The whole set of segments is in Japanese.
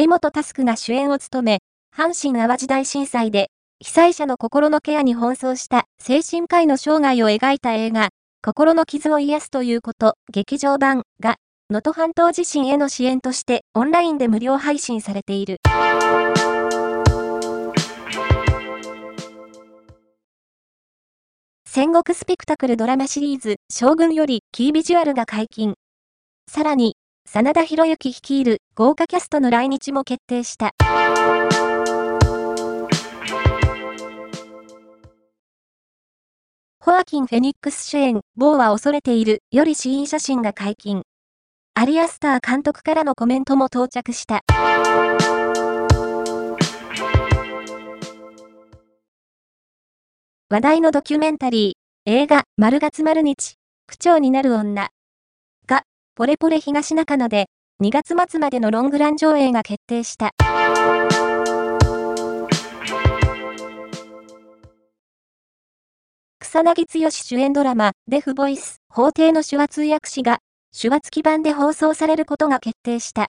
江本佑が主演を務め、阪神淡路大震災で、被災者の心のケアに奔走した精神科医の生涯を描いた映画、心の傷を癒すということ、劇場版が、能登半島地震への支援としてオンラインで無料配信されている。戦国スペクタクルドラマシリーズ、将軍よりキービジュアルが解禁。さらに、真田広之率いる豪華キャストの来日も決定した。ホアキン・フェニックス主演、某は恐れているよりシーン写真が解禁。アリアスター監督からのコメントも到着した。話題のドキュメンタリー、映画、丸月丸日、区長になる女。ポレポレ東中野で2月末までのロングラン上映が決定した。草薙剛主演ドラマ、デフボイス、法廷の手話通訳士が、手話付き版で放送されることが決定した。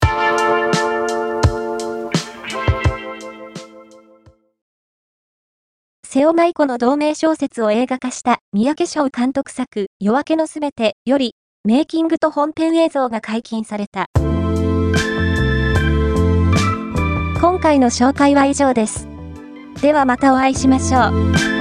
瀬尾舞子の同名小説を映画化した三宅翔監督作、夜明けのすべてより、メイキングと本編映像が解禁された。今回の紹介は以上です。ではまたお会いしましょう。